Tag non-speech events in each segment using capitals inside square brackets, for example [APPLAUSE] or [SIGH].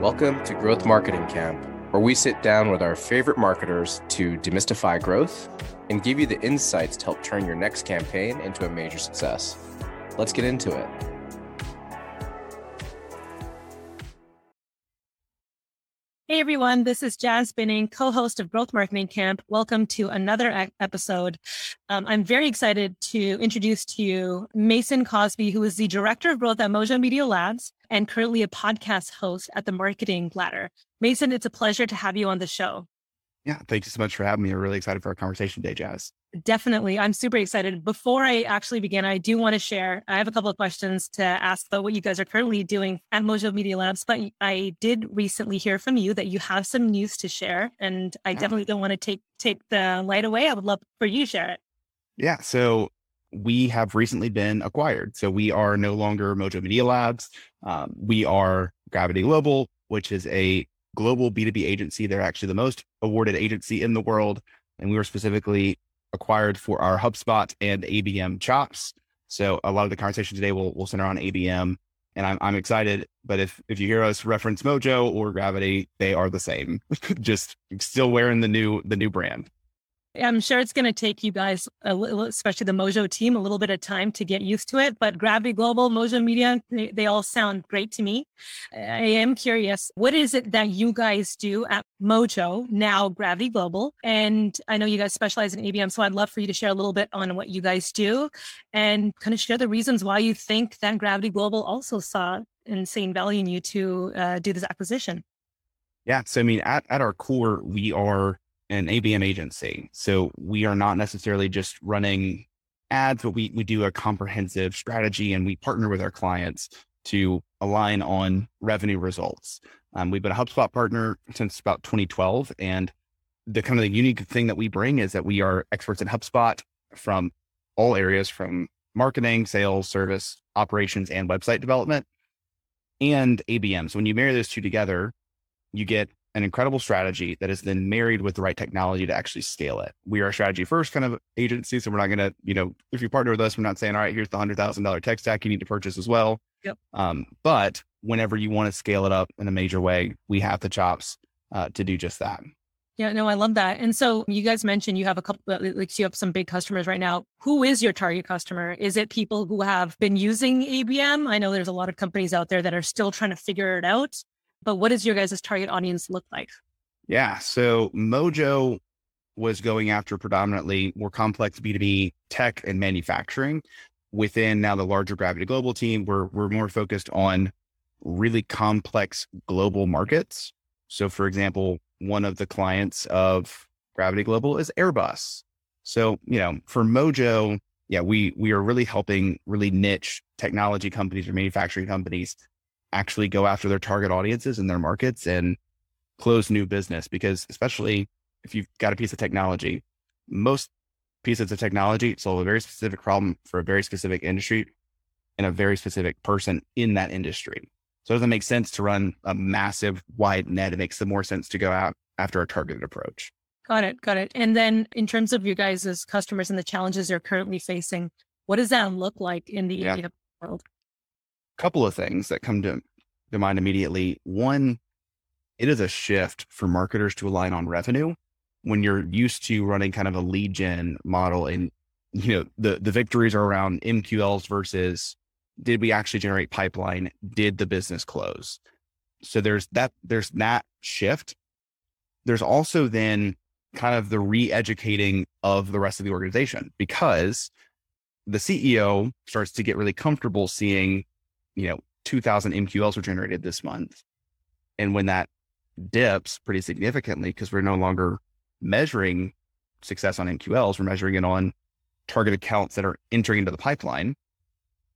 Welcome to Growth Marketing Camp, where we sit down with our favorite marketers to demystify growth and give you the insights to help turn your next campaign into a major success. Let's get into it. Hey everyone, this is Jazz Binning, co host of Growth Marketing Camp. Welcome to another episode. Um, I'm very excited to introduce to you Mason Cosby, who is the Director of Growth at Mojo Media Labs and currently a podcast host at the Marketing Ladder. Mason, it's a pleasure to have you on the show. Yeah, thank you so much for having me. I'm really excited for our conversation today, Jazz. Definitely. I'm super excited. Before I actually begin, I do want to share. I have a couple of questions to ask about what you guys are currently doing at Mojo Media Labs. But I did recently hear from you that you have some news to share. And I yeah. definitely don't want to take take the light away. I would love for you to share it. Yeah. So we have recently been acquired. So we are no longer Mojo Media Labs. Um, we are Gravity Global, which is a global B2B agency. They're actually the most awarded agency in the world. And we were specifically acquired for our HubSpot and ABM chops. So a lot of the conversation today will, will center on ABM and I'm, I'm excited. But if, if you hear us reference Mojo or Gravity, they are the same, [LAUGHS] just still wearing the new, the new brand. I'm sure it's going to take you guys, little, especially the Mojo team, a little bit of time to get used to it. But Gravity Global, Mojo Media, they, they, all sound great to me. I am curious, what is it that you guys do at Mojo, now Gravity Global? And I know you guys specialize in ABM, so I'd love for you to share a little bit on what you guys do and kind of share the reasons why you think that Gravity Global also saw insane value in you to uh, do this acquisition. Yeah. So, I mean, at, at our core, we are an ABM agency. So we are not necessarily just running ads, but we, we do a comprehensive strategy and we partner with our clients to align on revenue results. Um, we've been a HubSpot partner since about 2012. And the kind of the unique thing that we bring is that we are experts in HubSpot from all areas from marketing, sales, service, operations, and website development and ABM. So when you marry those two together, you get an incredible strategy that is then married with the right technology to actually scale it. We are a strategy first kind of agency. So we're not going to, you know, if you partner with us, we're not saying, all right, here's the $100,000 tech stack you need to purchase as well. Yep. Um, but whenever you want to scale it up in a major way, we have the chops uh, to do just that. Yeah, no, I love that. And so you guys mentioned you have a couple, like you have some big customers right now. Who is your target customer? Is it people who have been using ABM? I know there's a lot of companies out there that are still trying to figure it out but what does your guys' target audience look like? Yeah. So Mojo was going after predominantly more complex B2B tech and manufacturing. Within now the larger Gravity Global team, we're, we're more focused on really complex global markets. So, for example, one of the clients of Gravity Global is Airbus. So, you know, for Mojo, yeah, we we are really helping really niche technology companies or manufacturing companies actually go after their target audiences and their markets and close new business because especially if you've got a piece of technology most pieces of technology solve a very specific problem for a very specific industry and a very specific person in that industry. So it doesn't make sense to run a massive wide net. It makes the more sense to go out after a targeted approach. Got it got it. And then in terms of you guys as customers and the challenges you're currently facing what does that look like in the yeah. world couple of things that come to, to mind immediately. One, it is a shift for marketers to align on revenue when you're used to running kind of a lead gen model and you know the the victories are around MQLs versus did we actually generate pipeline? Did the business close? So there's that there's that shift. There's also then kind of the re-educating of the rest of the organization because the CEO starts to get really comfortable seeing you know, 2000 MQLs were generated this month. And when that dips pretty significantly, because we're no longer measuring success on MQLs, we're measuring it on target accounts that are entering into the pipeline.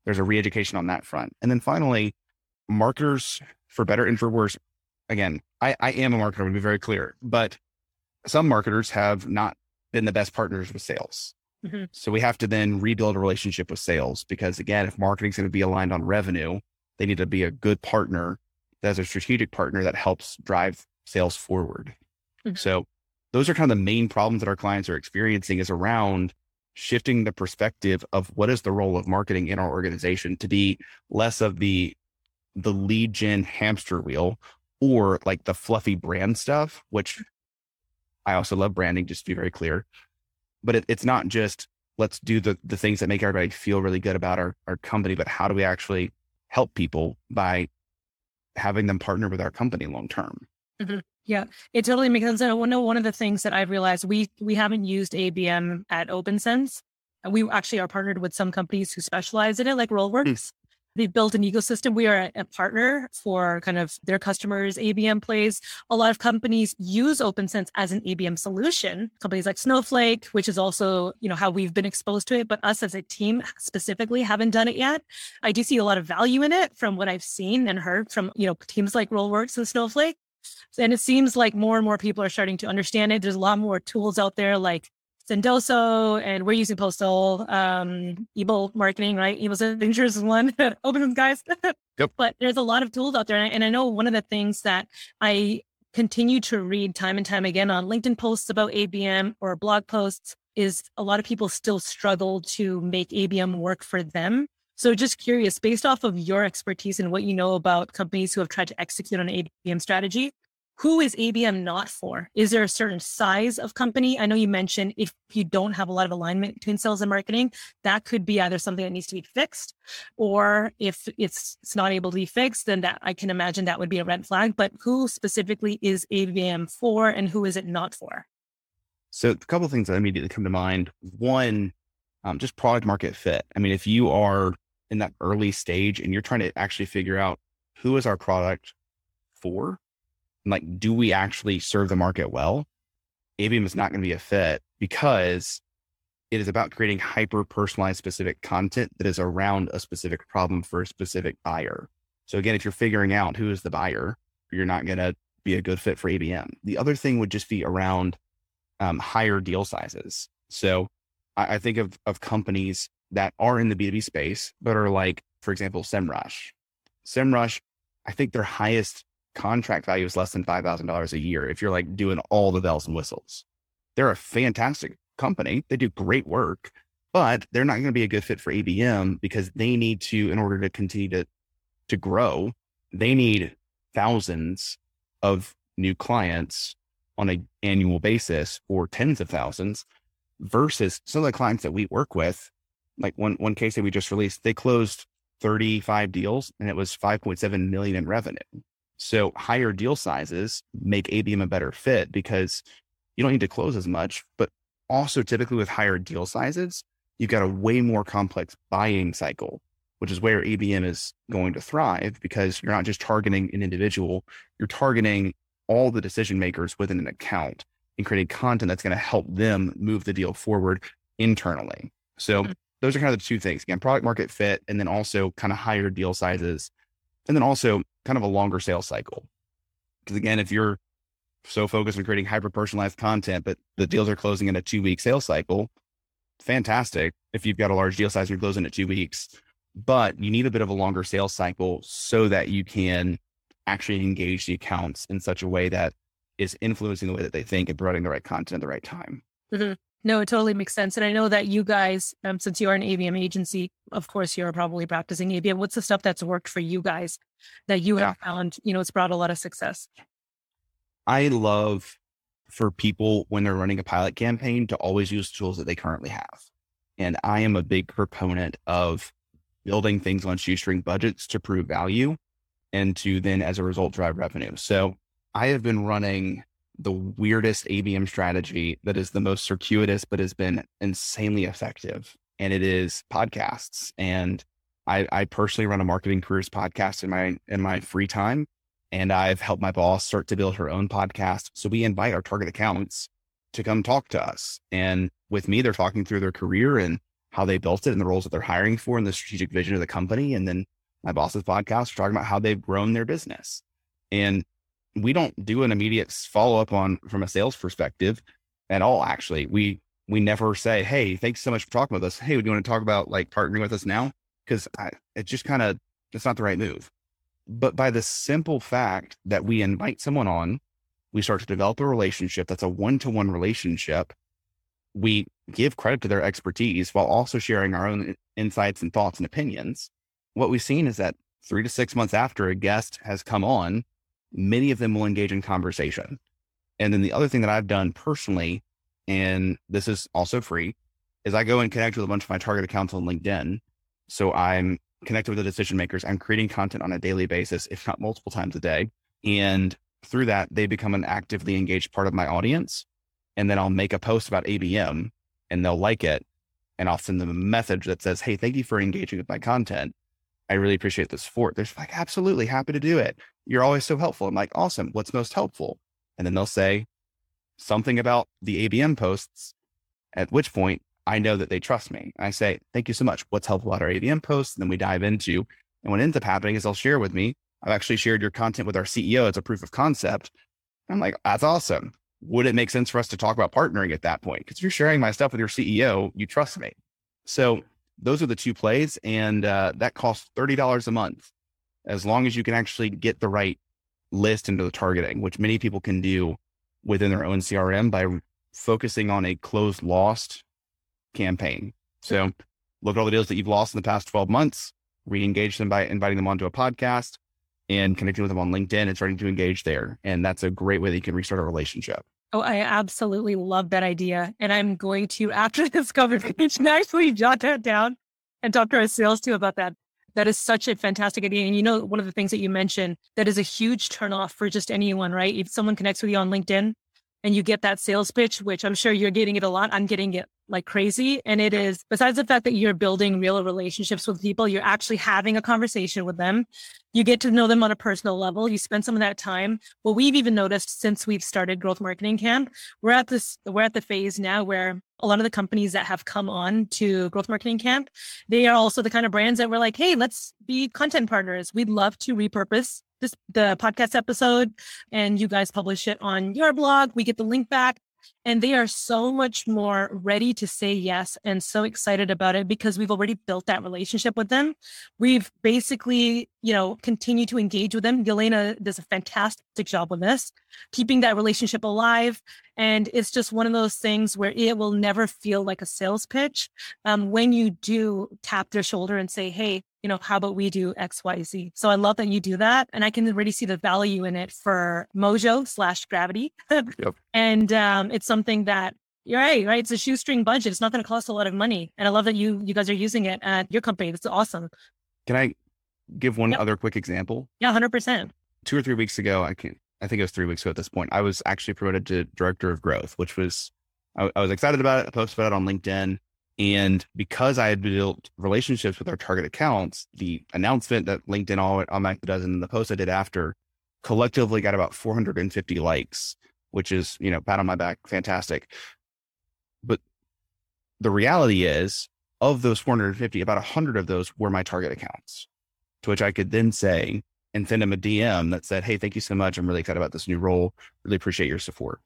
There's a re-education on that front. And then finally, marketers for better and for worse. Again, I, I am a marketer, to be very clear, but some marketers have not been the best partners with sales. Mm-hmm. So we have to then rebuild a relationship with sales because again, if marketing is going to be aligned on revenue, they need to be a good partner that's a strategic partner that helps drive sales forward. Mm-hmm. So those are kind of the main problems that our clients are experiencing is around shifting the perspective of what is the role of marketing in our organization to be less of the the lead gen hamster wheel or like the fluffy brand stuff, which I also love branding, just to be very clear. But it, it's not just let's do the the things that make everybody feel really good about our, our company, but how do we actually help people by having them partner with our company long term? Mm-hmm. Yeah, it totally makes sense. I know one of the things that I've realized we we haven't used ABM at OpenSense. We actually are partnered with some companies who specialize in it, like Rollworks. Mm. They've built an ecosystem. We are a, partner for kind of their customers' ABM plays. A lot of companies use OpenSense as an ABM solution. Companies like Snowflake, which is also, you know, how we've been exposed to it, but us as a team specifically haven't done it yet. I do see a lot of value in it from what I've seen and heard from, you know, teams like Rollworks and Snowflake. And it seems like more and more people are starting to understand it. There's a lot more tools out there like Sendoso, and we're using Postal, um, email marketing, right? Email signatures is one. [LAUGHS] Open guys. [LAUGHS] yep. But there's a lot of tools out there. And I, and I know one of the things that I continue to read time and time again on LinkedIn posts about ABM or blog posts is a lot of people still struggle to make ABM work for them. So just curious, based off of your expertise and what you know about companies who have tried to execute on an ABM strategy, who is ABM not for? Is there a certain size of company? I know you mentioned if you don't have a lot of alignment between sales and marketing, that could be either something that needs to be fixed, or if it's it's not able to be fixed, then that I can imagine that would be a red flag. But who specifically is ABM for, and who is it not for? So a couple of things that immediately come to mind. One, um, just product market fit. I mean, if you are in that early stage and you're trying to actually figure out who is our product for like, do we actually serve the market well? ABM is not going to be a fit because it is about creating hyper personalized specific content that is around a specific problem for a specific buyer. So again, if you're figuring out who is the buyer, you're not going to be a good fit for ABM. The other thing would just be around um, higher deal sizes. So I, I, think of, of companies that are in the B2B space, but are like, for example, SEMrush. SEMrush, I think their highest contract value is less than $5,000 a year if you're like doing all the bells and whistles. They're a fantastic company. They do great work, but they're not going to be a good fit for ABM because they need to, in order to continue to, to grow, they need thousands of new clients on an annual basis or tens of thousands versus some of the clients that we work with. Like one, one case that we just released, they closed 35 deals and it was 5.7 million in revenue. So higher deal sizes make ABM a better fit because you don't need to close as much, but also typically with higher deal sizes, you've got a way more complex buying cycle, which is where ABM is going to thrive because you're not just targeting an individual, you're targeting all the decision makers within an account and creating content that's going to help them move the deal forward internally. So mm-hmm. those are kind of the two things again, product market fit, and then also kind of higher deal sizes. And then also kind of a longer sales cycle. Because again, if you're so focused on creating hyper personalized content, but the deals are closing in a two week sales cycle, fantastic. If you've got a large deal size, you're closing in two weeks, but you need a bit of a longer sales cycle so that you can actually engage the accounts in such a way that is influencing the way that they think and providing the right content at the right time. Mm-hmm. No, it totally makes sense. And I know that you guys, um, since you are an ABM agency, of course, you're probably practicing ABM. What's the stuff that's worked for you guys that you have found, you know, it's brought a lot of success? I love for people when they're running a pilot campaign to always use tools that they currently have. And I am a big proponent of building things on shoestring budgets to prove value and to then, as a result, drive revenue. So I have been running the weirdest ABM strategy that is the most circuitous, but has been insanely effective. And it is podcasts. And I, I personally run a marketing careers podcast in my in my free time. And I've helped my boss start to build her own podcast. So we invite our target accounts to come talk to us. And with me, they're talking through their career and how they built it and the roles that they're hiring for and the strategic vision of the company. And then my boss's podcast, we're talking about how they've grown their business. And we don't do an immediate follow up on from a sales perspective at all. Actually, we we never say, "Hey, thanks so much for talking with us. Hey, do you want to talk about like partnering with us now?" Because it just kind of it's not the right move. But by the simple fact that we invite someone on, we start to develop a relationship that's a one to one relationship. We give credit to their expertise while also sharing our own insights and thoughts and opinions. What we've seen is that three to six months after a guest has come on, many of them will engage in conversation. And then the other thing that I've done personally, and this is also free, is I go and connect with a bunch of my target accounts on LinkedIn. So I'm connected with the decision makers. I'm creating content on a daily basis, if not multiple times a day. And through that, they become an actively engaged part of my audience. And then I'll make a post about ABM and they'll like it. And I'll send them a message that says, Hey, thank you for engaging with my content. I really appreciate the support. They're like, absolutely happy to do it. You're always so helpful. I'm like, awesome. What's most helpful? And then they'll say something about the ABM posts, at which point I know that they trust me. I say, thank you so much. What's helpful about our ABM posts? And then we dive into, and what ends up happening is they'll share with me. I've actually shared your content with our CEO as a proof of concept. I'm like, that's awesome. Would it make sense for us to talk about partnering at that point? Because if you're sharing my stuff with your CEO, you trust me. So those are the two plays, and uh, that costs thirty dollars a month, as long as you can actually get the right list into the targeting, which many people can do within their own CRM by focusing on a closed lost campaign. So look at all the deals that you've lost in the past 12 months, re-engage them by inviting them onto a podcast and connecting with them on LinkedIn and starting to engage there. And that's a great way that you can restart a relationship. Oh, I absolutely love that idea. And I'm going to, after [LAUGHS] this conversation, [LAUGHS] actually jot that down and talk to our sales team about that. That is such a fantastic idea. And you know, one of the things that you mentioned that is a huge turnoff for just anyone, right? If someone connects with you on LinkedIn and you get that sales pitch, which I'm sure you're getting it a lot, I'm getting it like crazy. And it is, besides the fact that you're building real relationships with people, you're actually having a conversation with them. You get to know them on a personal level. You spend some of that time. What we've even noticed since we've started Growth Marketing Camp, we're at this, we're at the phase now where a lot of the companies that have come on to Growth Marketing Camp, they are also the kind of brands that we're like, hey, let's be content partners. We'd love to repurpose this the podcast episode and you guys publish it on your blog. We get the link back and they are so much more ready to say yes and so excited about it because we've already built that relationship with them. We've basically, you know, continued to engage with them. Yelena does a fantastic job with this, keeping that relationship alive. And it's just one of those things where it will never feel like a sales pitch um, when you do tap their shoulder and say, hey, you know, how about we do X, Y, Z? So I love that you do that. And I can already see the value in it for Mojo slash gravity. yep. [LAUGHS] And um, it's something that you're right, right? It's a shoestring budget. It's not going to cost a lot of money. And I love that you you guys are using it at your company. That's awesome. Can I give one yep. other quick example? Yeah, hundred percent. Two or three weeks ago, I can I think it was three weeks ago at this point. I was actually promoted to director of growth, which was I, I was excited about it. I posted about it on LinkedIn. And because I had built relationships with our target accounts, the announcement that LinkedIn all automatically does and the post I did after collectively got about 450 likes, which is, you know, pat on my back, fantastic. But the reality is, of those 450, about 100 of those were my target accounts, to which I could then say and send them a DM that said, Hey, thank you so much. I'm really excited about this new role. Really appreciate your support.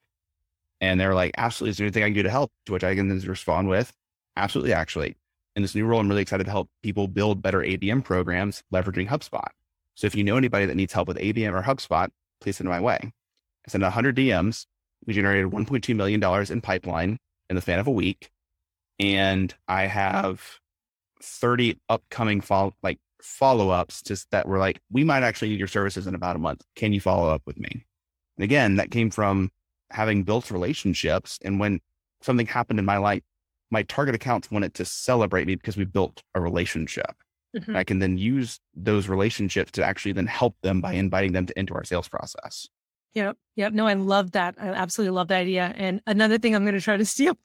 And they're like, Absolutely. Is there anything I can do to help? To which I can then respond with, Absolutely, actually. In this new role, I'm really excited to help people build better ABM programs leveraging HubSpot. So if you know anybody that needs help with ABM or HubSpot, please send my way. I sent 100 DMs. We generated $1.2 million in pipeline in the span of a week. And I have 30 upcoming follow, like follow ups just that were like, we might actually need your services in about a month. Can you follow up with me? And again, that came from having built relationships. And when something happened in my life my target accounts wanted to celebrate me because we built a relationship. Mm-hmm. I can then use those relationships to actually then help them by inviting them to, into our sales process. Yep. Yep. No, I love that. I absolutely love that idea. And another thing I'm going to try to [LAUGHS] steal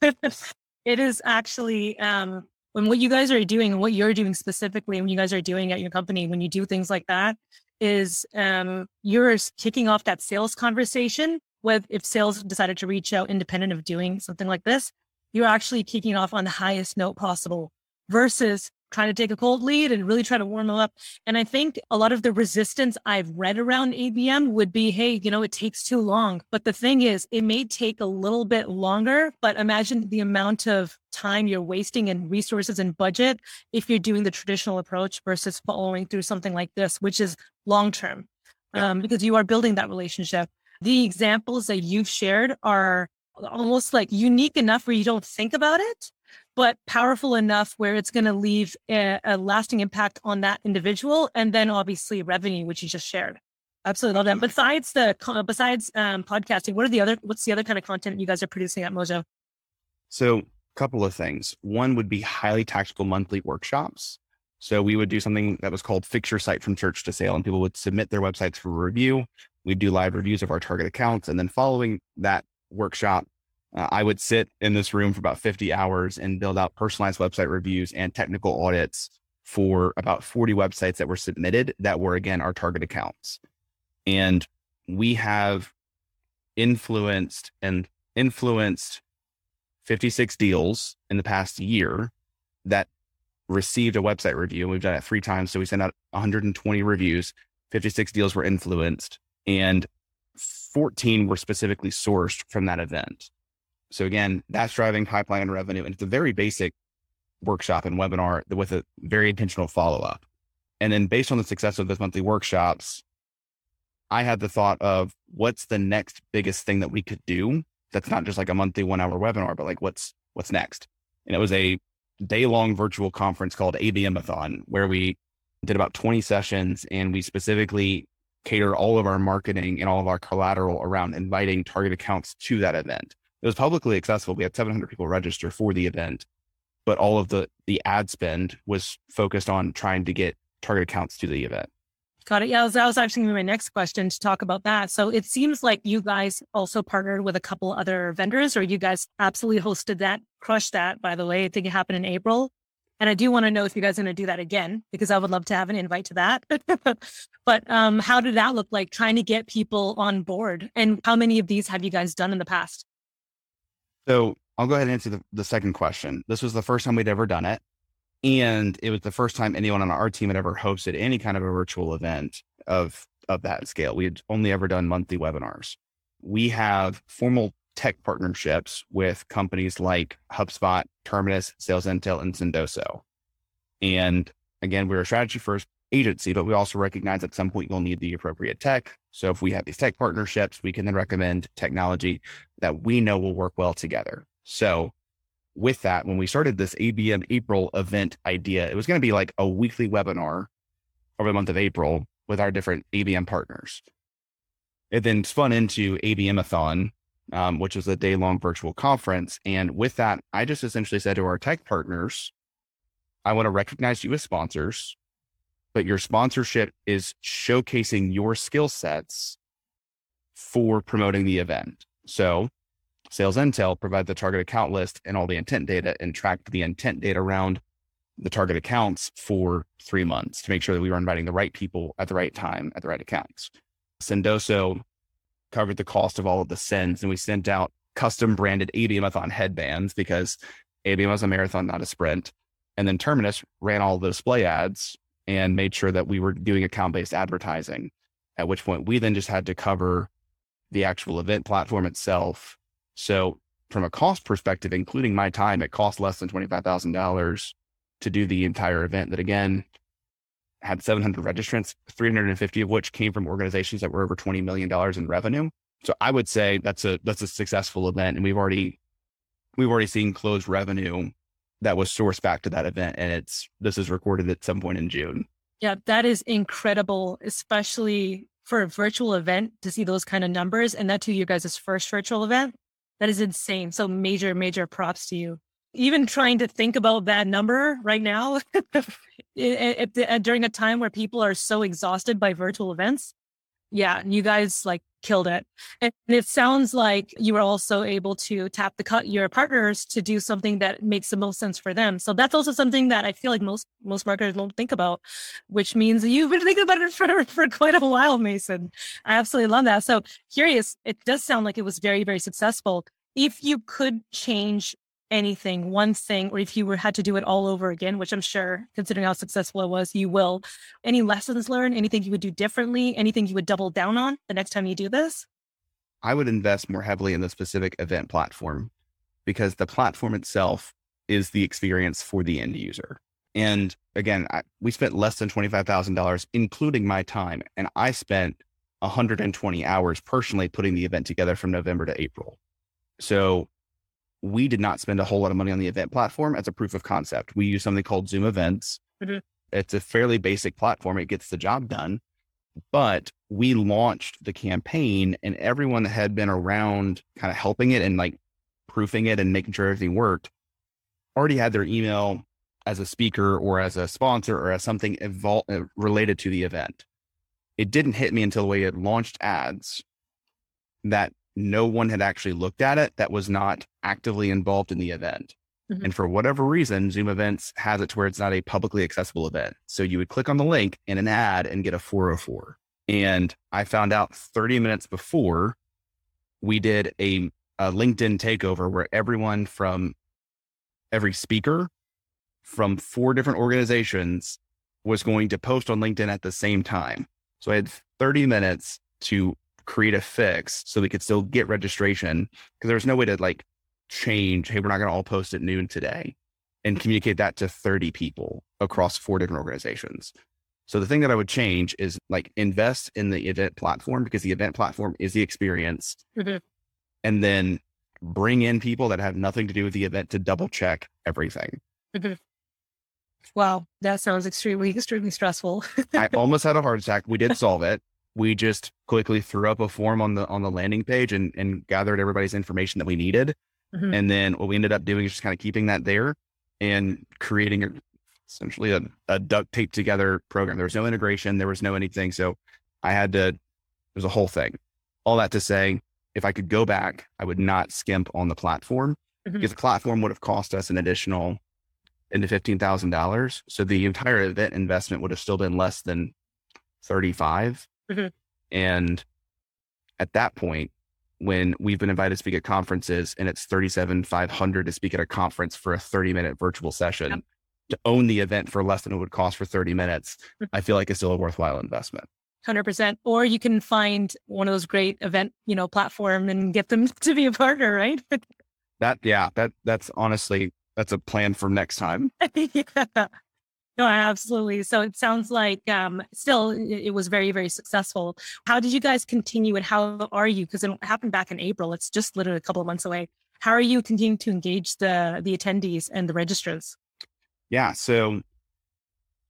it is actually um, when what you guys are doing and what you're doing specifically, when you guys are doing at your company, when you do things like that, is um, you're kicking off that sales conversation with if sales decided to reach out independent of doing something like this you're actually kicking off on the highest note possible versus trying to take a cold lead and really try to warm them up. And I think a lot of the resistance I've read around ABM would be, hey, you know, it takes too long. But the thing is, it may take a little bit longer, but imagine the amount of time you're wasting and resources and budget if you're doing the traditional approach versus following through something like this, which is long term, um, because you are building that relationship. The examples that you've shared are almost like unique enough where you don't think about it, but powerful enough where it's going to leave a, a, lasting impact on that individual. And then obviously revenue, which you just shared. Absolutely love that. Besides the besides um, podcasting, what are the other? What's the other kind of content you guys are producing at Mojo? So, a couple of things. One would be highly tactical monthly workshops. So we would do something that was called fix your site from church to sale, and people would submit their websites for review. We'd do live reviews of our target accounts, and then following that workshop, uh, I would sit in this room for about 50 hours and build out personalized website reviews and technical audits for about 40 websites that were submitted that were again our target accounts. And we have influenced and influenced 56 deals in the past year that received a website review. We've done it three times. So we sent out 120 reviews, 56 deals were influenced, and 14 were specifically sourced from that event. So again, that's driving pipeline and revenue. And it's a very basic workshop and webinar with a very intentional follow up. And then based on the success of those monthly workshops, I had the thought of what's the next biggest thing that we could do that's not just like a monthly one hour webinar, but like what's what's next. And it was a day long virtual conference called ABM-a-thon, where we did about 20 sessions and we specifically cater all of our marketing and all of our collateral around inviting target accounts to that event. It was publicly accessible. We had 700 people register for the event, but all of the the ad spend was focused on trying to get target accounts to the event. Got it. Yeah, that was actually my next question to talk about that. So it seems like you guys also partnered with a couple other vendors, or you guys absolutely hosted that, crushed that. By the way, I think it happened in April. And I do want to know if you guys are going to do that again because I would love to have an invite to that. [LAUGHS] but um, how did that look like trying to get people on board? And how many of these have you guys done in the past? So I'll go ahead and answer the, the second question. This was the first time we'd ever done it. And it was the first time anyone on our team had ever hosted any kind of a virtual event of, of that scale. We had only ever done monthly webinars. We have formal tech partnerships with companies like HubSpot, Terminus, Sales Intel, and Sendoso. And again, we're a strategy first agency, but we also recognize at some point you'll need the appropriate tech. So if we have these tech partnerships, we can then recommend technology that we know will work well together. So with that, when we started this ABM April event idea, it was going to be like a weekly webinar over the month of April with our different ABM partners. It then spun into ABM-a-thon, um, which was a day long virtual conference. And with that, I just essentially said to our tech partners, I want to recognize you as sponsors, but your sponsorship is showcasing your skill sets for promoting the event. So Sales Intel provide the target account list and all the intent data and track the intent data around the target accounts for three months to make sure that we were inviting the right people at the right time at the right accounts. Sendoso covered the cost of all of the sends and we sent out custom branded ABM-a-thon headbands because ABM was a marathon, not a sprint. And then Terminus ran all the display ads and made sure that we were doing account based advertising, at which point we then just had to cover the actual event platform itself so from a cost perspective, including my time, it cost less than $25,000 to do the entire event that again had 700 registrants, 350 of which came from organizations that were over $20 million in revenue. So I would say that's a, that's a successful event. And we've already, we've already seen closed revenue that was sourced back to that event. And it's, this is recorded at some point in June. Yeah, that is incredible, especially for a virtual event to see those kind of numbers. And that to you guys' first virtual event. That is insane. So major, major props to you. Even trying to think about that number right now [LAUGHS] during a time where people are so exhausted by virtual events. Yeah, you guys like killed it. And it sounds like you were also able to tap the cut your partners to do something that makes the most sense for them. So that's also something that I feel like most most marketers don't think about, which means you've been thinking about it [LAUGHS] for, for quite a while, Mason. I absolutely love that. So curious, it does sound like it was very, very successful. If you could change anything, one thing, or if you were had to do it all over again, which I'm sure, considering how successful it was, you will. Any lessons learned? Anything you would do differently? Anything you would double down on the next time you do this? I would invest more heavily in the specific event platform because the platform itself is the experience for the end user. And again, I, we spent less than $25,000, including my time, and I spent 120 hours personally putting the event together from November to April. So we did not spend a whole lot of money on the event platform as a proof of concept. We use something called Zoom Events. Mm-hmm. It's a fairly basic platform. It gets the job done. But we launched the campaign and everyone that had been around kind of helping it and like proofing it and making sure everything worked already had their email as a speaker or as a sponsor or as something evol- uh, related to the event. It didn't hit me until we had launched ads that no one had actually looked at it that was not actively involved in the event. Mm-hmm. And for whatever reason, Zoom Events has it to where it's not a publicly accessible event. So you would click on the link in an ad and get a 404. And I found out 30 minutes before we did a, a LinkedIn takeover where everyone from every speaker from four different organizations was going to post on LinkedIn at the same time. So I had 30 minutes to create a fix so we could still get registration because there was no way to like change, hey, we're not going to all post at noon today and communicate that to 30 people across four different organizations. So the thing that I would change is like invest in the event platform because the event platform is the experience. Mm-hmm. And then bring in people that have nothing to do with the event to double check everything. Mm-hmm. Wow, that sounds extremely, [LAUGHS] extremely stressful. I almost had a heart attack. We did solve it. We just quickly threw up a form on the on the landing page and, and gathered everybody's information that we needed. Mm-hmm. And then what we ended up doing is just kind of keeping that there and creating a, essentially a, a duct tape together program. There was no integration, there was no anything. So I had to, there's a whole thing. All that to say, if I could go back, I would not skimp on the platform mm-hmm. because the platform would have cost us an additional into fifteen thousand dollars. So the entire event investment would have still been less than 35. Mm-hmm. And at that point, when we've been invited to speak at conferences and it's 37 500 to speak at a conference for a 30 minute virtual session yep. to own the event for less than it would cost for 30 minutes mm-hmm. i feel like it's still a worthwhile investment 100% or you can find one of those great event you know platform and get them [LAUGHS] to be a partner right [LAUGHS] that yeah that that's honestly that's a plan for next time [LAUGHS] yeah no, absolutely. So it sounds like um, still it was very, very successful. How did you guys continue and how are you? Because it happened back in April. It's just literally a couple of months away. How are you continuing to engage the the attendees and the registrants? Yeah. So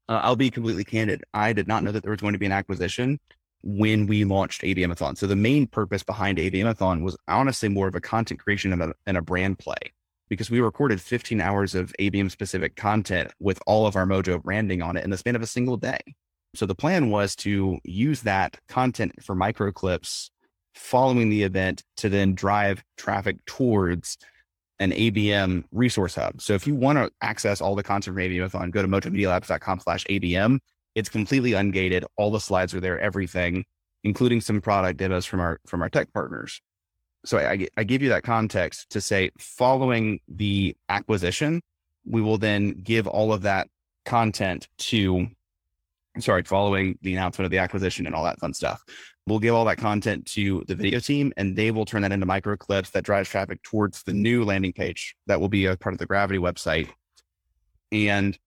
uh, I'll be completely candid. I did not know that there was going to be an acquisition when we launched ABMathon. So the main purpose behind ABMathon was honestly more of a content creation and a, and a brand play because we recorded 15 hours of ABM specific content with all of our Mojo branding on it in the span of a single day. So the plan was to use that content for micro clips following the event to then drive traffic towards an ABM resource hub. So if you want to access all the content from ABMathon, go to mojomedialabs.com slash ABM. It's completely ungated. All the slides are there, everything, including some product demos from our from our tech partners so I, I give you that context to say following the acquisition, we will then give all of that content to, sorry, following the announcement of the acquisition and all that fun stuff. We'll give all that content to the video team and they will turn that into micro clips that drives traffic towards the new landing page that will be a part of the Gravity website. And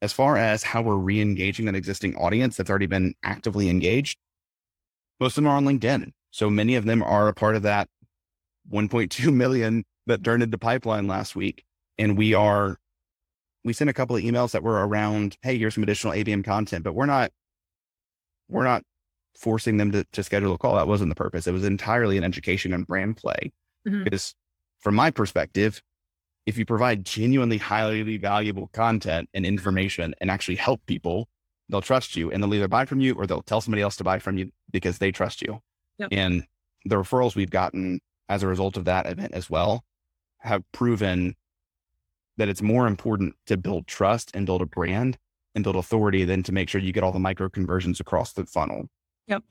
as far as how we're re engaging an existing audience that's already been actively engaged, most of them are on LinkedIn. So many of them are a part of that 1.2 [LAUGHS] million that turned into pipeline last week. And we are, we sent a couple of emails that were around, hey, here's some additional ABM content, but we're not, we're not forcing them to, to schedule a call. That wasn't the purpose. It was entirely an education and brand play. Mm-hmm. Because from my perspective, if you provide genuinely highly valuable content and information and actually help people, they'll trust you and they'll either buy from you or they'll tell somebody else to buy from you because they trust you. Yep. And the referrals we've gotten as a result of that event as well have proven that it's more important to build trust and build a brand and build authority than to make sure you get all the micro conversions across the funnel. Yep.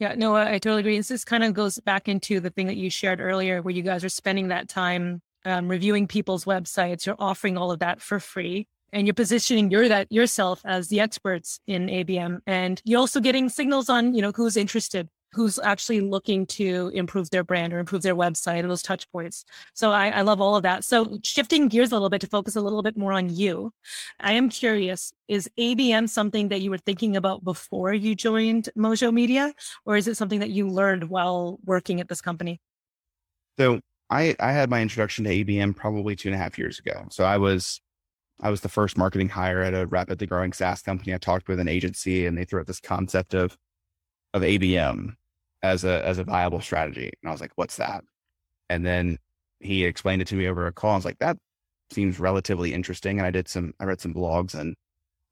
Yeah, no, I totally agree. This, kind of goes back into the thing that you shared earlier, where you guys are spending that time um, reviewing people's websites. You're offering all of that for free, and you're positioning your that yourself as the experts in ABM, and you're also getting signals on you know who's interested who's actually looking to improve their brand or improve their website and those touch points. So I, I, love all of that. So shifting gears a little bit to focus a little bit more on you, I am curious, is ABM something that you were thinking about before you joined Mojo Media, or is it something that you learned while working at this company? So I, I had my introduction to ABM probably two and a half years ago. So I was I was the first marketing hire at a rapidly growing SaaS company. I talked with an agency and they threw out this concept of of ABM as a as a viable strategy. And I was like, what's that? And then he explained it to me over a call. I was like, that seems relatively interesting. And I did some I read some blogs and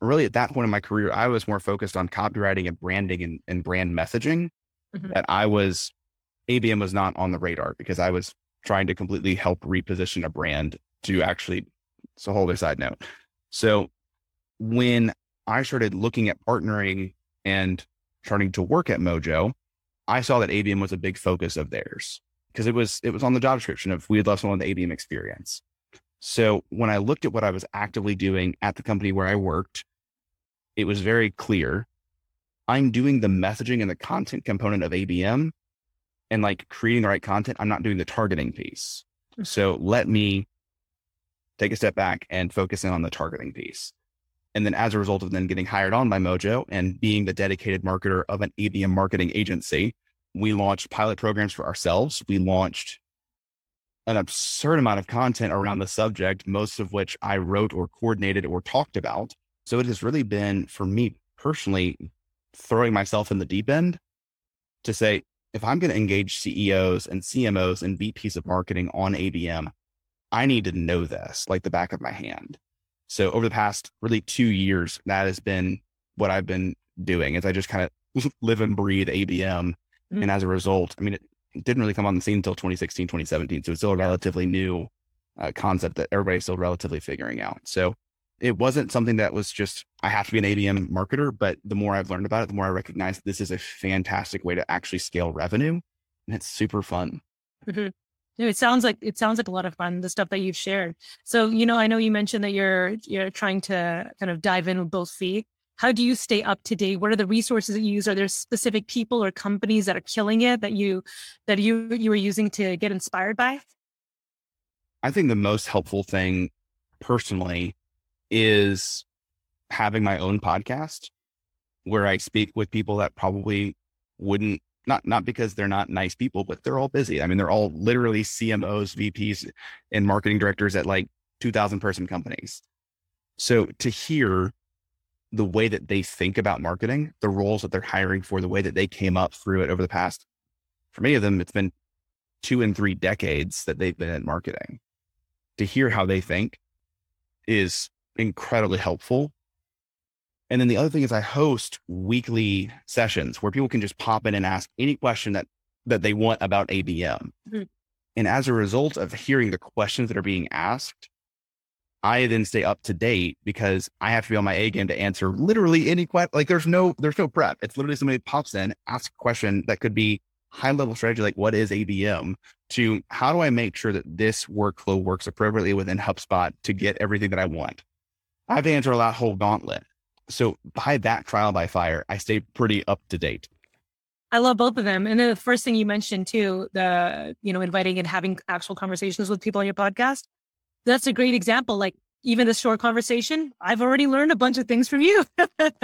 really at that point in my career, I was more focused on copywriting and branding and, and brand messaging. Mm-hmm. That I was ABM was not on the radar because I was trying to completely help reposition a brand to actually it's a whole other side note. So when I started looking at partnering and starting to work at Mojo, I saw that ABM was a big focus of theirs because it was it was on the job description of we'd love someone with ABM experience. So when I looked at what I was actively doing at the company where I worked, it was very clear I'm doing the messaging and the content component of ABM and like creating the right content. I'm not doing the targeting piece. Hmm. So let me take a step back and focus in on the targeting piece. And then as a result of then getting hired on by Mojo and being the dedicated marketer of an ABM marketing agency, we launched pilot programs for ourselves. We launched an absurd amount of content around the subject, most of which I wrote or coordinated or talked about. So it has really been for me personally throwing myself in the deep end to say, if I'm going to engage CEOs and CMOs and VPs of marketing on ABM, I need to know this like the back of my hand. So over the past really two years, that has been what I've been doing is I just kind of [LAUGHS] live and breathe ABM. Mm-hmm. And as a result, I mean, it, it, didn't really come on the scene until 2016, 2017. So it's still a relatively new uh, concept that everybody's still relatively figuring out. So it wasn't something that was just, I have to be an ABM marketer, but the more I've learned about it, the more I recognize this is a fantastic way to actually scale revenue. And it's super fun. Mm-hmm. It sounds like it sounds like a lot of fun, the stuff that you've shared. So, you know, I know you mentioned that you're you're trying to kind of dive in with both feet. How do you stay up to date? What are the resources that you use? Are there specific people or companies that are killing it that you that you you were using to get inspired by? I think the most helpful thing personally is having my own podcast where I speak with people that probably wouldn't not not because they're not nice people, but they're all busy. I mean, they're all literally CMOs, VPs, and marketing directors at like 2000 person companies. So to hear the way that they think about marketing, the roles that they're hiring for, the way that they came up through it over the past, for many of them, it's been two and three decades that they've been in marketing. To hear how they think is incredibly helpful and then the other thing is I host weekly sessions where people can just pop in and ask any question that that they want about ABM. Mm-hmm. And as a result of hearing the questions that are being asked, I then stay up to date because I have to be on my A game to answer literally any question. Like there's no there's no prep. It's literally somebody pops in, asks a question that could be high level strategy, like what is ABM, to how do I make sure that this workflow works appropriately within HubSpot to get everything that I want. I have to answer that whole gauntlet so by that trial by fire, I stay pretty up to date. I love both of them. And the first thing you mentioned too, the, you know, inviting and having actual conversations with people on your podcast. That's a great example. Like even this short conversation, I've already learned a bunch of things from you. [LAUGHS] and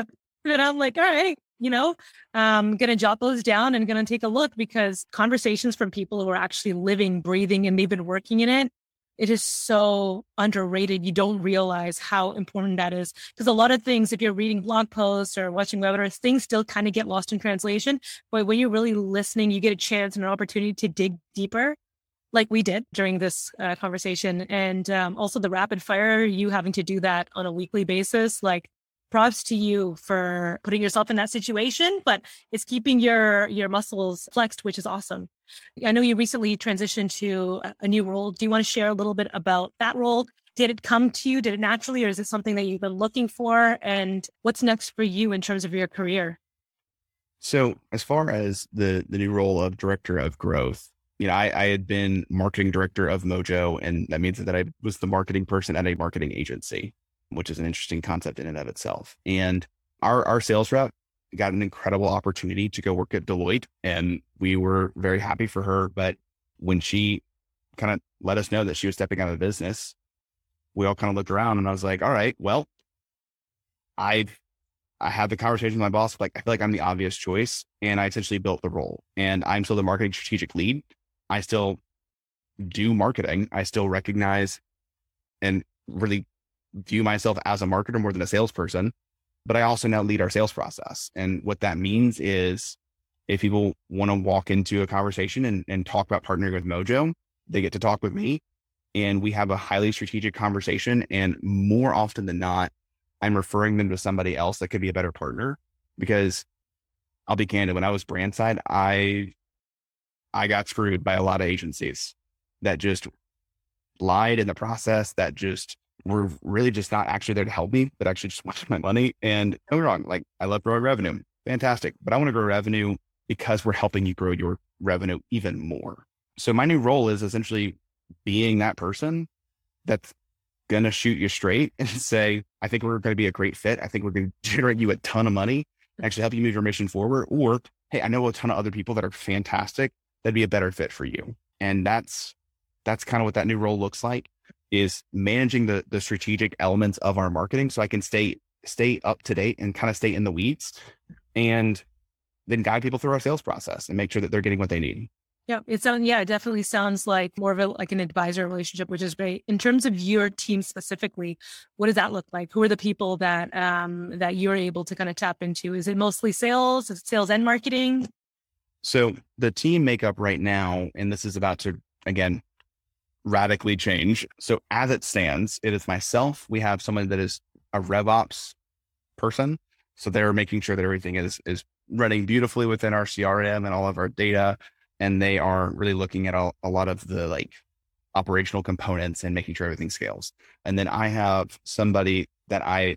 I'm like, all right, you know, um, I'm going to jot those down and going to take a look because conversations from people who are actually living, breathing, and they've been working in it it is so underrated. You don't realize how important that is. Because a lot of things, if you're reading blog posts or watching webinars, things still kind of get lost in translation. But when you're really listening, you get a chance and an opportunity to dig deeper, like we did during this uh, conversation. And um, also the rapid fire, you having to do that on a weekly basis, like props to you for putting yourself in that situation, but it's keeping your your muscles flexed, which is awesome. I know you recently transitioned to a new role. Do you want to share a little bit about that role? Did it come to you? Did it naturally, or is it something that you've been looking for? And what's next for you in terms of your career? So, as far as the the new role of director of growth, you know, I, I had been marketing director of Mojo, and that means that I was the marketing person at a marketing agency which is an interesting concept in and of itself. And our, our sales rep got an incredible opportunity to go work at Deloitte and we were very happy for her. But when she kind of let us know that she was stepping out of the business, we all kind of looked around and I was like, all right, well, I've, I had the conversation with my boss, like, I feel like I'm the obvious choice. And I essentially built the role and I'm still the marketing strategic lead. I still do marketing. I still recognize and really view myself as a marketer more than a salesperson, but I also now lead our sales process. And what that means is if people want to walk into a conversation and, and talk about partnering with Mojo, they get to talk with me and we have a highly strategic conversation. And more often than not, I'm referring them to somebody else that could be a better partner because I'll be candid. When I was brand side, I, I got screwed by a lot of agencies that just lied in the process that just were really just not actually there to help me, but actually just [LAUGHS] wanted my money. And don't get wrong, like I love growing revenue. Fantastic. But I want to grow revenue because we're helping you grow your revenue even more. So my new role is essentially being that person that's going to shoot you straight [LAUGHS] and say, I think we're going to be a great fit. I think we're going [LAUGHS] to generate you a ton of money, mm. actually help you move your mission forward. Or, hey, I know a ton of other people that are fantastic. That'd be a better fit for you. And that's, that's kind of what that new role looks like is managing the, the strategic elements of our marketing. So I can stay, stay up to date and kind of stay in the weeds and then guide people through our sales process and make sure that they're getting what they need. Yeah, it sounds yeah, it definitely sounds like more of a like an advisor relationship, which is great. In terms of your team specifically, what does that look like? Who are the people that um that you're able to kind of tap into? Is it mostly sales, sales and marketing? So the team makeup right now, and this is about to again radically change. So as it stands, it is myself. We have someone that is a RevOps person. So they're making sure that everything is is running beautifully within our CRM and all of our data and they are really looking at a, a lot of the like operational components and making sure everything scales. And then I have somebody that I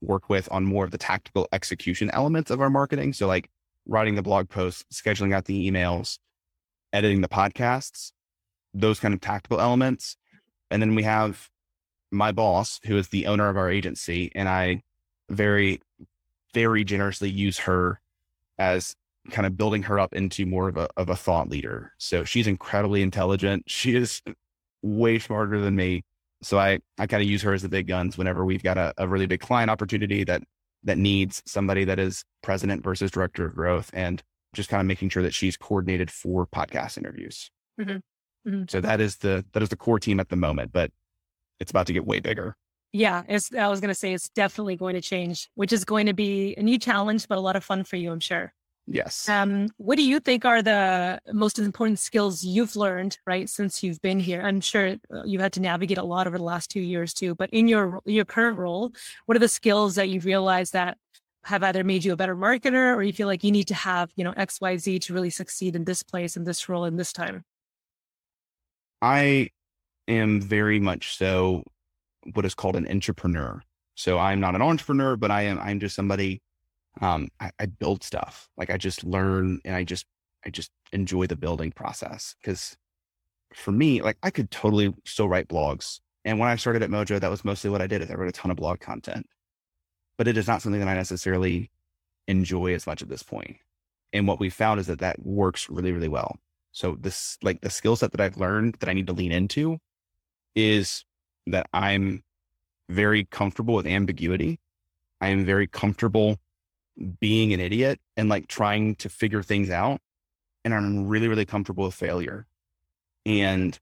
work with on more of the tactical execution elements of our marketing. So like writing the blog posts, scheduling out the emails, editing the podcasts, those kind of tactical elements. And then we have my boss, who is the owner of our agency, and I very, very generously use her as kind of building her up into more of a, of a thought leader. So she's incredibly intelligent. She is way smarter than me. So I, I kind of use her as the big guns whenever we've got a, a really big client opportunity that, that needs somebody that is president versus director of growth and just kind of making sure that she's coordinated for podcast interviews. Mm-hmm. Mm-hmm. So that is the, that is the core team at the moment, but it's about to get way bigger. Yeah, I was going to say it's definitely going to change, which is going to be a new challenge, but a lot of fun for you, I'm sure. Yes. Um, what do you think are the most important skills you've learned, right, since you've been here? I'm sure uh, you've had to navigate a lot over the last two years too. But in your your current role, what are the skills that you've realized that have either made you a better marketer, or you feel like you need to have, you know, X, Y, Z to really succeed in this place, in this role, in this time? I am very much so what is called an intrapreneur. So I'm not an entrepreneur, but I am. I'm just somebody um, I, I build stuff. Like I just learn and I just, I just enjoy the building process. Cause for me, like I could totally still write blogs. And when I started at Mojo, that was mostly what I did is I wrote a ton of blog content, but it is not something that I necessarily enjoy as much at this point. And what we found is that that works really, really well. So this, like the skill set that I've learned that I need to lean into is that I'm very comfortable with ambiguity. I am very comfortable being an idiot and like trying to figure things out. And I'm really, really comfortable with failure and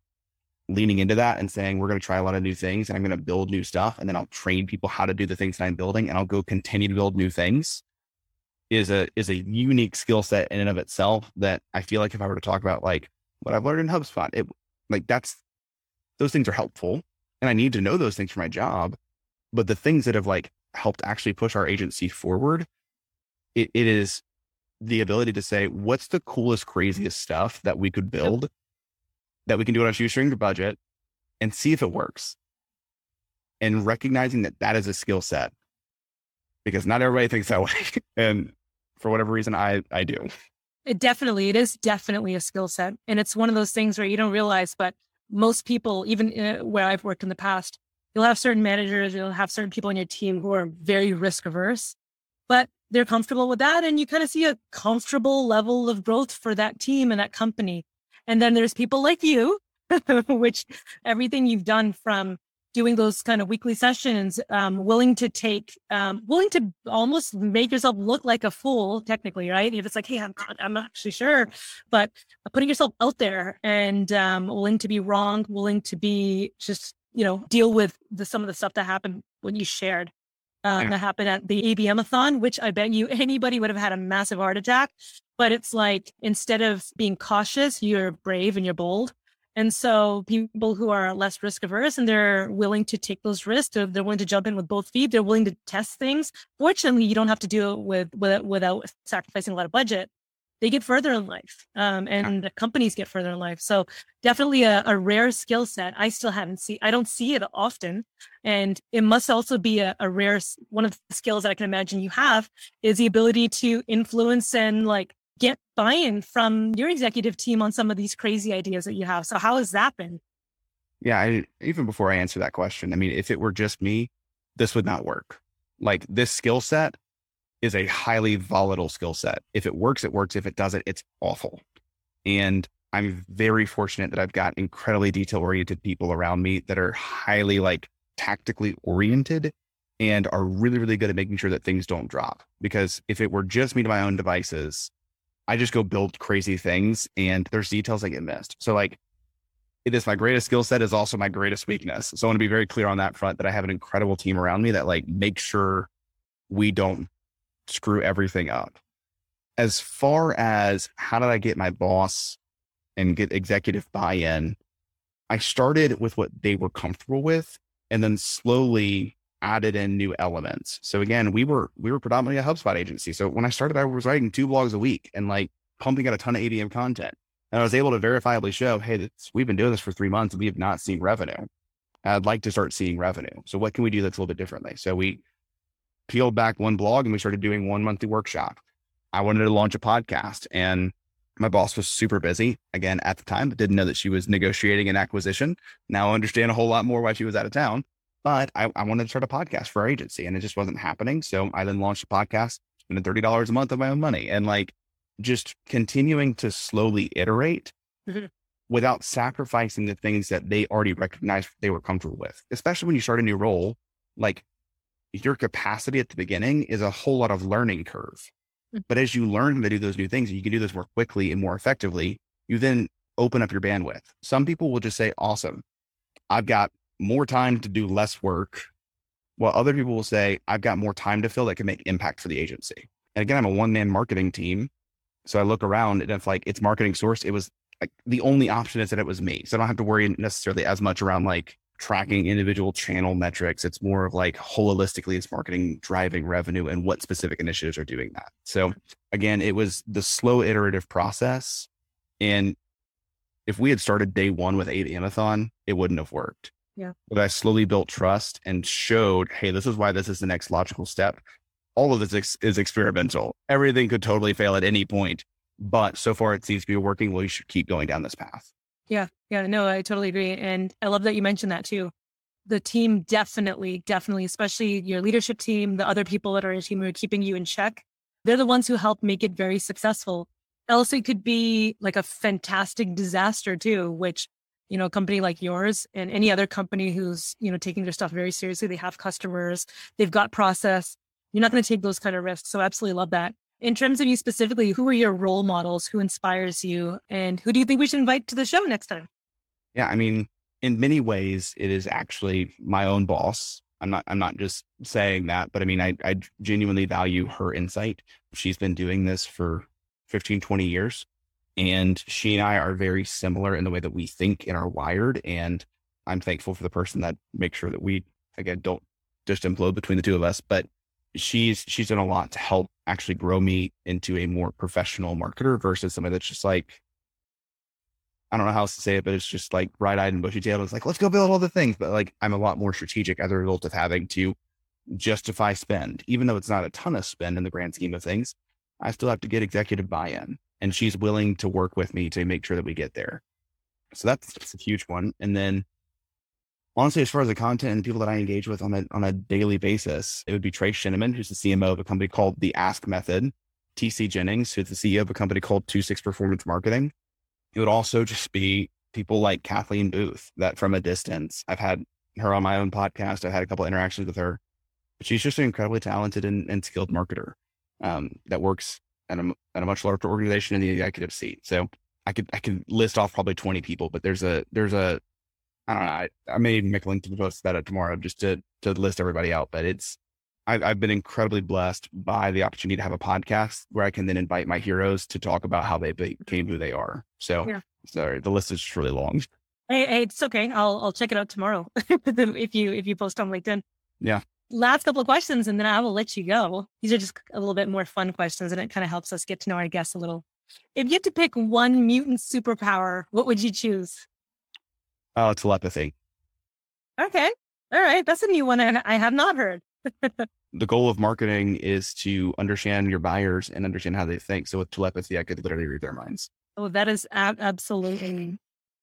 leaning into that and saying, we're going to try a lot of new things and I'm going to build new stuff. And then I'll train people how to do the things that I'm building and I'll go continue to build new things is a, is a unique skill set in and of itself that I feel like if I were to talk about like what I've learned in HubSpot, it like that's, those things are helpful and I need to know those things for my job. But the things that have like helped actually push our agency forward it, it is the ability to say, what's the coolest, craziest stuff that we could build that we can do on a shoestring budget and see if it works. And recognizing that that is a skill set because not everybody thinks that [LAUGHS] way. and for whatever reason, I, I do. It definitely, it is definitely a skill set. And it's one of those things where you don't realize, but most people, even uh, where I've worked in the past, you'll have certain managers, you'll have certain people on your team who are very risk averse, but they're comfortable with that. And you kind of see a comfortable level of growth for that team and that company. And then there's people like you, [LAUGHS] which everything you've done from doing those kind of weekly sessions, um, willing to take, um, willing to almost make yourself look like a fool, technically, right? If it's like, hey, I'm not, I'm not actually sure, but putting yourself out there and um, willing to be wrong, willing to be just you know, deal with the, some of the stuff that happened when you shared. Uh, that happened at the ABM-a-thon, which I bet you anybody would have had a massive heart attack. But it's like instead of being cautious, you're brave and you're bold. And so people who are less risk averse and they're willing to take those risks, they're, they're willing to jump in with both feet. They're willing to test things. Fortunately, you don't have to do it with, with without sacrificing a lot of budget. They get further in life, um, and the companies get further in life. So definitely a, a rare skill set. I still haven't seen. I don't see it often, and it must also be a, a rare one of the skills that I can imagine you have is the ability to influence and like get buy-in from your executive team on some of these crazy ideas that you have. So how has that been? Yeah, I, even before I answer that question, I mean, if it were just me, this would not work. Like this skill set is a highly volatile skill set. If it works, it works. If it doesn't, it's awful. And I'm very fortunate that I've got incredibly detail oriented people around me that are highly like tactically oriented and are really, really good at making sure that things don't drop. Because if it were just me to my own devices, I just go build crazy things and there's details that get missed. So like it is my greatest skill set is also my greatest weakness. So I want to be very clear on that front that I have an incredible team around me that like make sure we don't screw everything up. As far as how did I get my boss and get executive buy-in, I started with what they were comfortable with and then slowly added in new elements. So again, we were we were predominantly a HubSpot agency. So when I started, I was writing two blogs a week and like pumping out a ton of ABM content. And I was able to verifiably show, hey, this, we've been doing this for three months and we have not seen revenue. I'd like to start seeing revenue. So what can we do that's a little bit differently? So we peeled back one blog and we started doing one monthly workshop. I wanted to launch a podcast and my boss was super busy again at the time, but didn't know that she was negotiating an acquisition. Now I understand a whole lot more why she was out of town. But I, I wanted to start a podcast for our agency and it just wasn't happening. So I then launched a podcast, spending $30 a month of my own money and like just continuing to slowly iterate mm-hmm. without sacrificing the things that they already recognized they were comfortable with, especially when you start a new role. Like your capacity at the beginning is a whole lot of learning curve. Mm-hmm. But as you learn to do those new things, you can do this more quickly and more effectively. You then open up your bandwidth. Some people will just say, awesome. I've got more time to do less work, while other people will say, I've got more time to fill that can make impact for the agency. And again, I'm a one man marketing team. So I look around and if like it's marketing source, it was like the only option is that it was me. So I don't have to worry necessarily as much around like tracking individual channel metrics. It's more of like holistically, it's marketing driving revenue and what specific initiatives are doing that. So again, it was the slow iterative process. And if we had started day one with ABM-a-thon, it wouldn't have worked. Yeah. But I slowly built trust and showed, hey, this is why this is the next logical step. All of this ex- is experimental. Everything could totally fail at any point, but so far it seems to be working. Well, you should keep going down this path. Yeah. Yeah. No, I totally agree. And I love that you mentioned that too. The team definitely, definitely, especially your leadership team, the other people that are in your team who are keeping you in check, they're the ones who help make it very successful. Else it could be like a fantastic disaster too, which you know, a company like yours and any other company who's, you know, taking their stuff very seriously, they have customers, they've got process. You're not going to take those kind of risks. So absolutely love that. In terms of you specifically, who are your role models? Who inspires you? And who do you think we should invite to the show next time? Yeah, I mean, in many ways, it is actually my own boss. I'm not I'm not just saying that, but I mean I, I genuinely value her insight. She's been doing this for 15, 20 years. And she and I are very similar in the way that we think and are wired. And I'm thankful for the person that makes sure that we, again, don't just implode between the two of us. But she's she's done a lot to help actually grow me into a more professional marketer versus somebody that's just like I don't know how else to say it, but it's just like bright eyed and bushy tailed. It's like, let's go build all the things. But like, I'm a lot more strategic as a result of having to justify spend, even though it's not a ton of spend in the grand scheme of things. I still have to get executive buy in and she's willing to work with me to make sure that we get there. So that's, that's a huge one. And then honestly, as far as the content and people that I engage with on a, on a daily basis, it would be Trey Shinneman, who's the CMO of a company called The Ask Method, TC Jennings, who's the CEO of a company called Two Six Performance Marketing. It would also just be people like Kathleen Booth that from a distance, I've had her on my own podcast. I've had a couple interactions with her, but she's just an incredibly talented and, and skilled marketer um, that works at a, at a much larger organization in the executive seat. So I could I could list off probably 20 people, but there's a there's a I don't know. I, I may even make a LinkedIn post about it tomorrow just to to list everybody out. But it's I've, I've been incredibly blessed by the opportunity to have a podcast where I can then invite my heroes to talk about how they became who they are. So yeah. sorry, the list is just really long. Hey, hey, it's okay. I'll I'll check it out tomorrow [LAUGHS] if you if you post on LinkedIn. Yeah. Last couple of questions, and then I will let you go. These are just a little bit more fun questions, and it kind of helps us get to know our guests a little. If you had to pick one mutant superpower, what would you choose? Oh, telepathy. Okay. All right. That's a new one I, I have not heard. [LAUGHS] the goal of marketing is to understand your buyers and understand how they think. So with telepathy, I could literally read their minds. Oh, that is ab- absolutely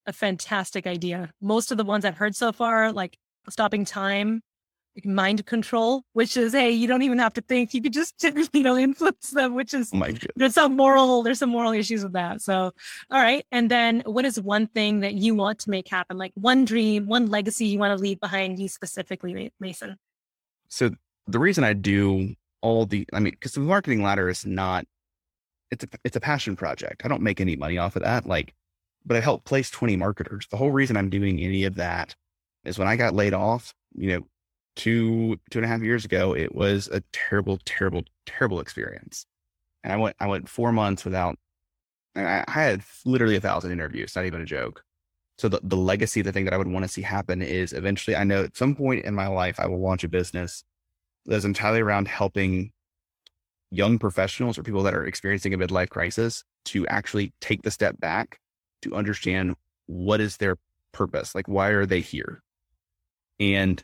a fantastic idea. Most of the ones I've heard so far, like stopping time, mind control, which is, hey, you don't even have to think. You could just, [LAUGHS] you know, influence them, which is, oh there's some moral, there's some moral issues with that. So, all right. And then what is one thing that you want to make happen? Like one dream, one legacy you want to leave behind you specifically, Mason? So the reason I do all the, I mean, because the marketing ladder is not, it's a, it's a passion project. I don't make any money off of that. Like, but I help place 20 marketers. The whole reason I'm doing any of that is when I got laid off, you know, two two and a half years ago, it was a terrible, terrible, terrible experience. And I went I went four months without. I, I had literally a thousand interviews, not even a joke. So the, the legacy, the thing that I would want to see happen is eventually, I know at some point in my life, I will launch a business that's entirely around helping young professionals or people that are experiencing a midlife crisis to actually take the step back to understand what is their purpose, like why are they here, and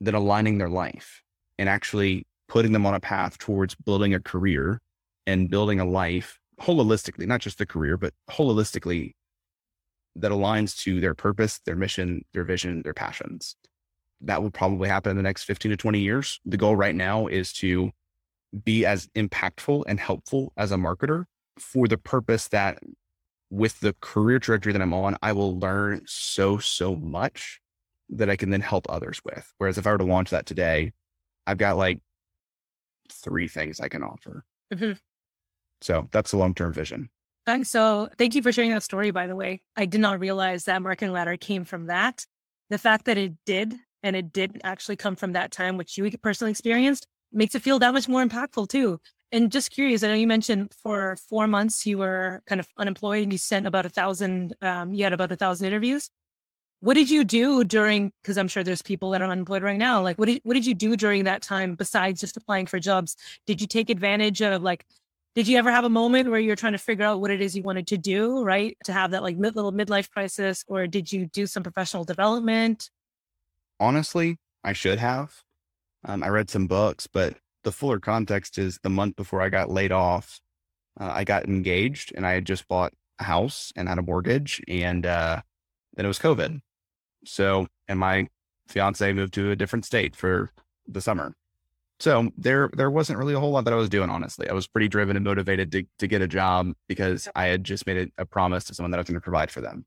then aligning their life and actually putting them on a path towards building a career and building a life holistically, not just the career, but holistically that aligns to their purpose, their mission, their vision, their passions. That will probably happen in the next 15 to 20 years. The goal right now is to be as impactful and helpful as a marketer for the purpose that with the career trajectory that I'm on, I will learn so, so much that I can then help others with. Whereas if I were to launch that today, I've got like three things I can offer. Mm-hmm. So that's the long term vision. Thanks. So thank you for sharing that story, by the way. I did not realize that marketing ladder came from that. The fact that it did, and it did actually come from that time, which you personally experienced, makes it feel that much more impactful too. And just curious, I know you mentioned for four months you were kind of unemployed and you sent about a thousand, um, you had about a thousand interviews what did you do during because i'm sure there's people that are unemployed right now like what did, what did you do during that time besides just applying for jobs? Did you take advantage of like did you ever have a moment where you're trying to figure out what it is you wanted to do right to have that like mid, little midlife crisis or did you do some professional development? Honestly i should have. Um, i read some books but the fuller context is the month before i got laid off uh, i got engaged and i had just bought a house and had a mortgage and uh, then it was covid so, and my fiance moved to a different state for the summer. So there, there wasn't really a whole lot that I was doing. Honestly, I was pretty driven and motivated to to get a job because I had just made a, a promise to someone that I was going to provide for them.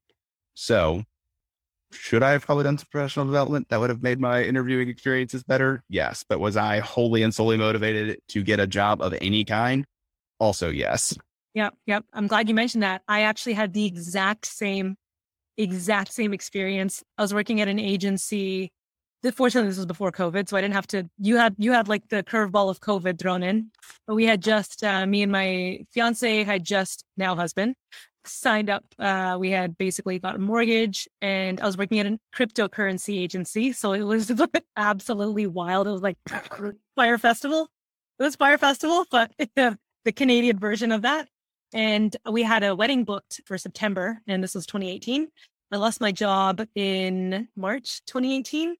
So, should I have probably done some professional development that would have made my interviewing experiences better? Yes, but was I wholly and solely motivated to get a job of any kind? Also, yes. Yep, yep. I'm glad you mentioned that. I actually had the exact same exact same experience. I was working at an agency. Fortunately, this was before COVID, so I didn't have to. You had you had like the curveball of COVID thrown in, but we had just uh, me and my fiance had just now husband signed up. Uh, we had basically got a mortgage, and I was working at a cryptocurrency agency, so it was [LAUGHS] absolutely wild. It was like [COUGHS] Fyre Festival. It was Fyre Festival, but the, [LAUGHS] the Canadian version of that. And we had a wedding booked for September, and this was 2018. I lost my job in March 2018,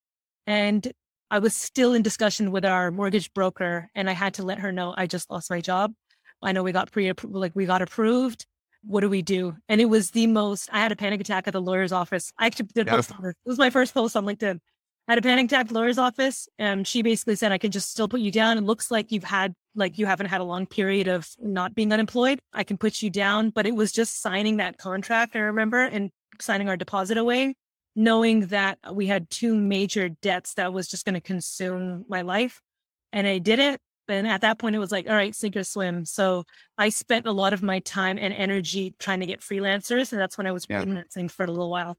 and I was still in discussion with our mortgage broker, and I had to let her know I just lost my job. I know we got pre like we got approved. What do we do? And it was the most. I had a panic attack at the lawyer's office. I actually did. Yes. It was my first post on LinkedIn. I had a panic attack at lawyer's office, and she basically said I can just still put you down. It looks like you've had like you haven't had a long period of not being unemployed. I can put you down. But it was just signing that contract, I remember, and signing our deposit away, knowing that we had two major debts that was just going to consume my life. And I did it. And at that point, it was like, all right, sink or swim. So I spent a lot of my time and energy trying to get freelancers. And that's when I was freelancing for a little while.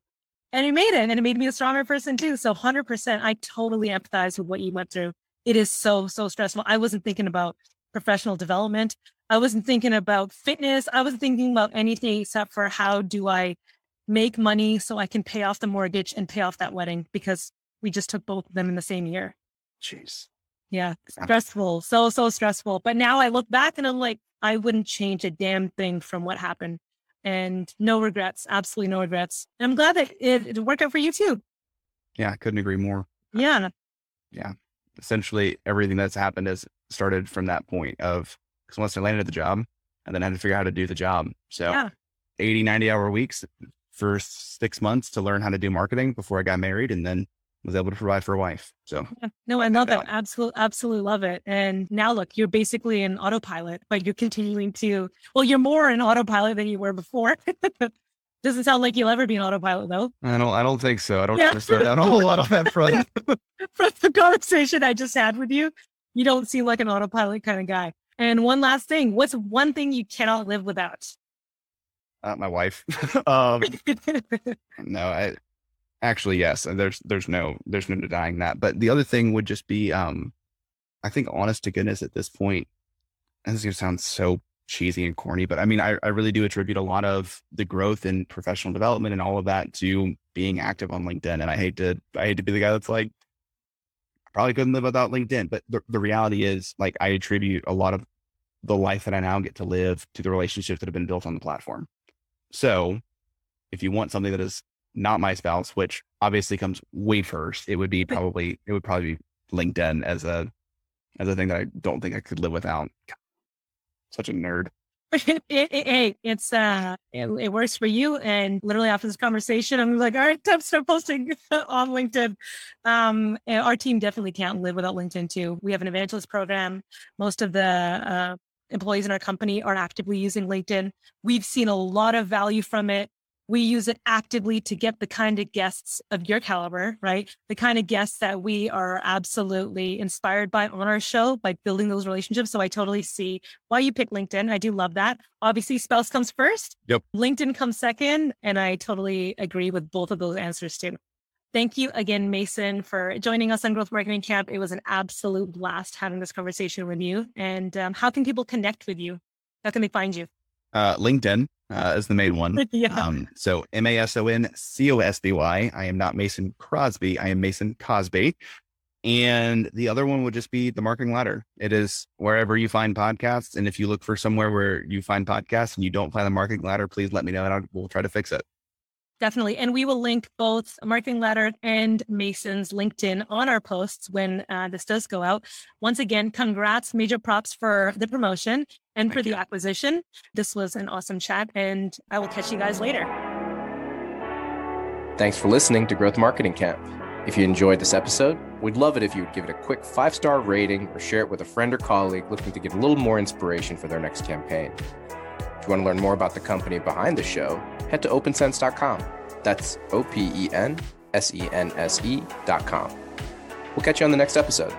And it made it and it made me a stronger person too. So 100%, I totally empathize with what you went through. It is so, so stressful. I wasn't thinking about professional development. I wasn't thinking about fitness. I wasn't thinking about anything except for how do I make money so I can pay off the mortgage and pay off that wedding because we just took both of them in the same year. Jeez. Yeah. Stressful. So, so stressful. But now I look back and I'm like, I wouldn't change a damn thing from what happened. And no regrets. Absolutely no regrets. And I'm glad that it, it worked out for you too. Yeah, I couldn't agree more. Yeah. Yeah. Essentially everything that's happened has started from that point of because once I landed at the job and then I had to figure out how to do the job. So Yeah. 80, 90 hour weeks for six months to learn how to do marketing before I got married and then was able to provide for a wife. So Yeah. No, I love that. it. Absolutely, absolutely love it. And now look, you're basically an autopilot, but you're continuing to, well, you're more an autopilot than you were before. [LAUGHS] Doesn't sound like you'll ever be an autopilot though. I don't, I don't think so. I don't Yeah. out a whole lot on that [LAUGHS] front. From the conversation I just had with you, you don't seem like an autopilot kind of guy. And one last thing, what's one thing you cannot live without? Uh, my wife. [LAUGHS] um, no, I actually yes. and There's there's no there's no denying that. But the other thing would just be, um, I think, honest to goodness, at this point, and this is gonna sound so cheesy and corny, but I mean, I, I really do attribute a lot of the growth in professional development and all of that to being active on LinkedIn. And I hate to I hate to be the guy that's like, I probably couldn't live without LinkedIn. But the, the reality is, like, I attribute a lot of the life that I now get to live to the relationships that have been built on the platform. So if you want something that is not my spouse, which obviously comes way first, it would be probably it would probably be LinkedIn as a as a thing that I don't think I could live without. Such a nerd. it, it, it- it's uh it, it works for you. And literally after this conversation i'm like all right time to start posting [LAUGHS] on linkedin. Um our team definitely can't live without linkedin too. We have an evangelist program. Most of the uh employees in our company are actively using linkedin. We've seen a lot of value from it we use it actively to get the kind of guests of your caliber, right? The kind of guests that we are absolutely inspired by on our show by building those relationships. So I totally see why you pick LinkedIn. I do love that. Obviously, spouse comes first. Yep. LinkedIn comes second. And I totally agree with both of those answers too. Thank you again, Mason, for joining us on Growth Marketing Camp. It was an absolute blast having this conversation with you. And um, how can people connect with you? How can they find you? Uh, LinkedIn uh, is the main one. [LAUGHS] yeah. Um, so M A S O N C O S B Y. I am not Mason Crosby. I am Mason Cosby. And the other one would just be the marketing ladder. It is wherever you find podcasts. And if you look for somewhere where you find podcasts and you don't find the marketing ladder, please let me know and I'll, we'll try to fix it. Definitely. And we will link both Marketing Ladder and Mason's LinkedIn on our posts when uh, this does go out. Once again, congrats, major props for the promotion and for Thank the you. acquisition. This was an awesome chat, and I will catch you guys later. Thanks for listening to Growth Marketing Camp. If you enjoyed this episode, we'd love it if you would give it a quick five star rating or share it with a friend or colleague looking to get a little more inspiration for their next campaign. If you want to learn more about the company behind the show, head to opensense.com. That's O P E N S E N S E.com. We'll catch you on the next episode.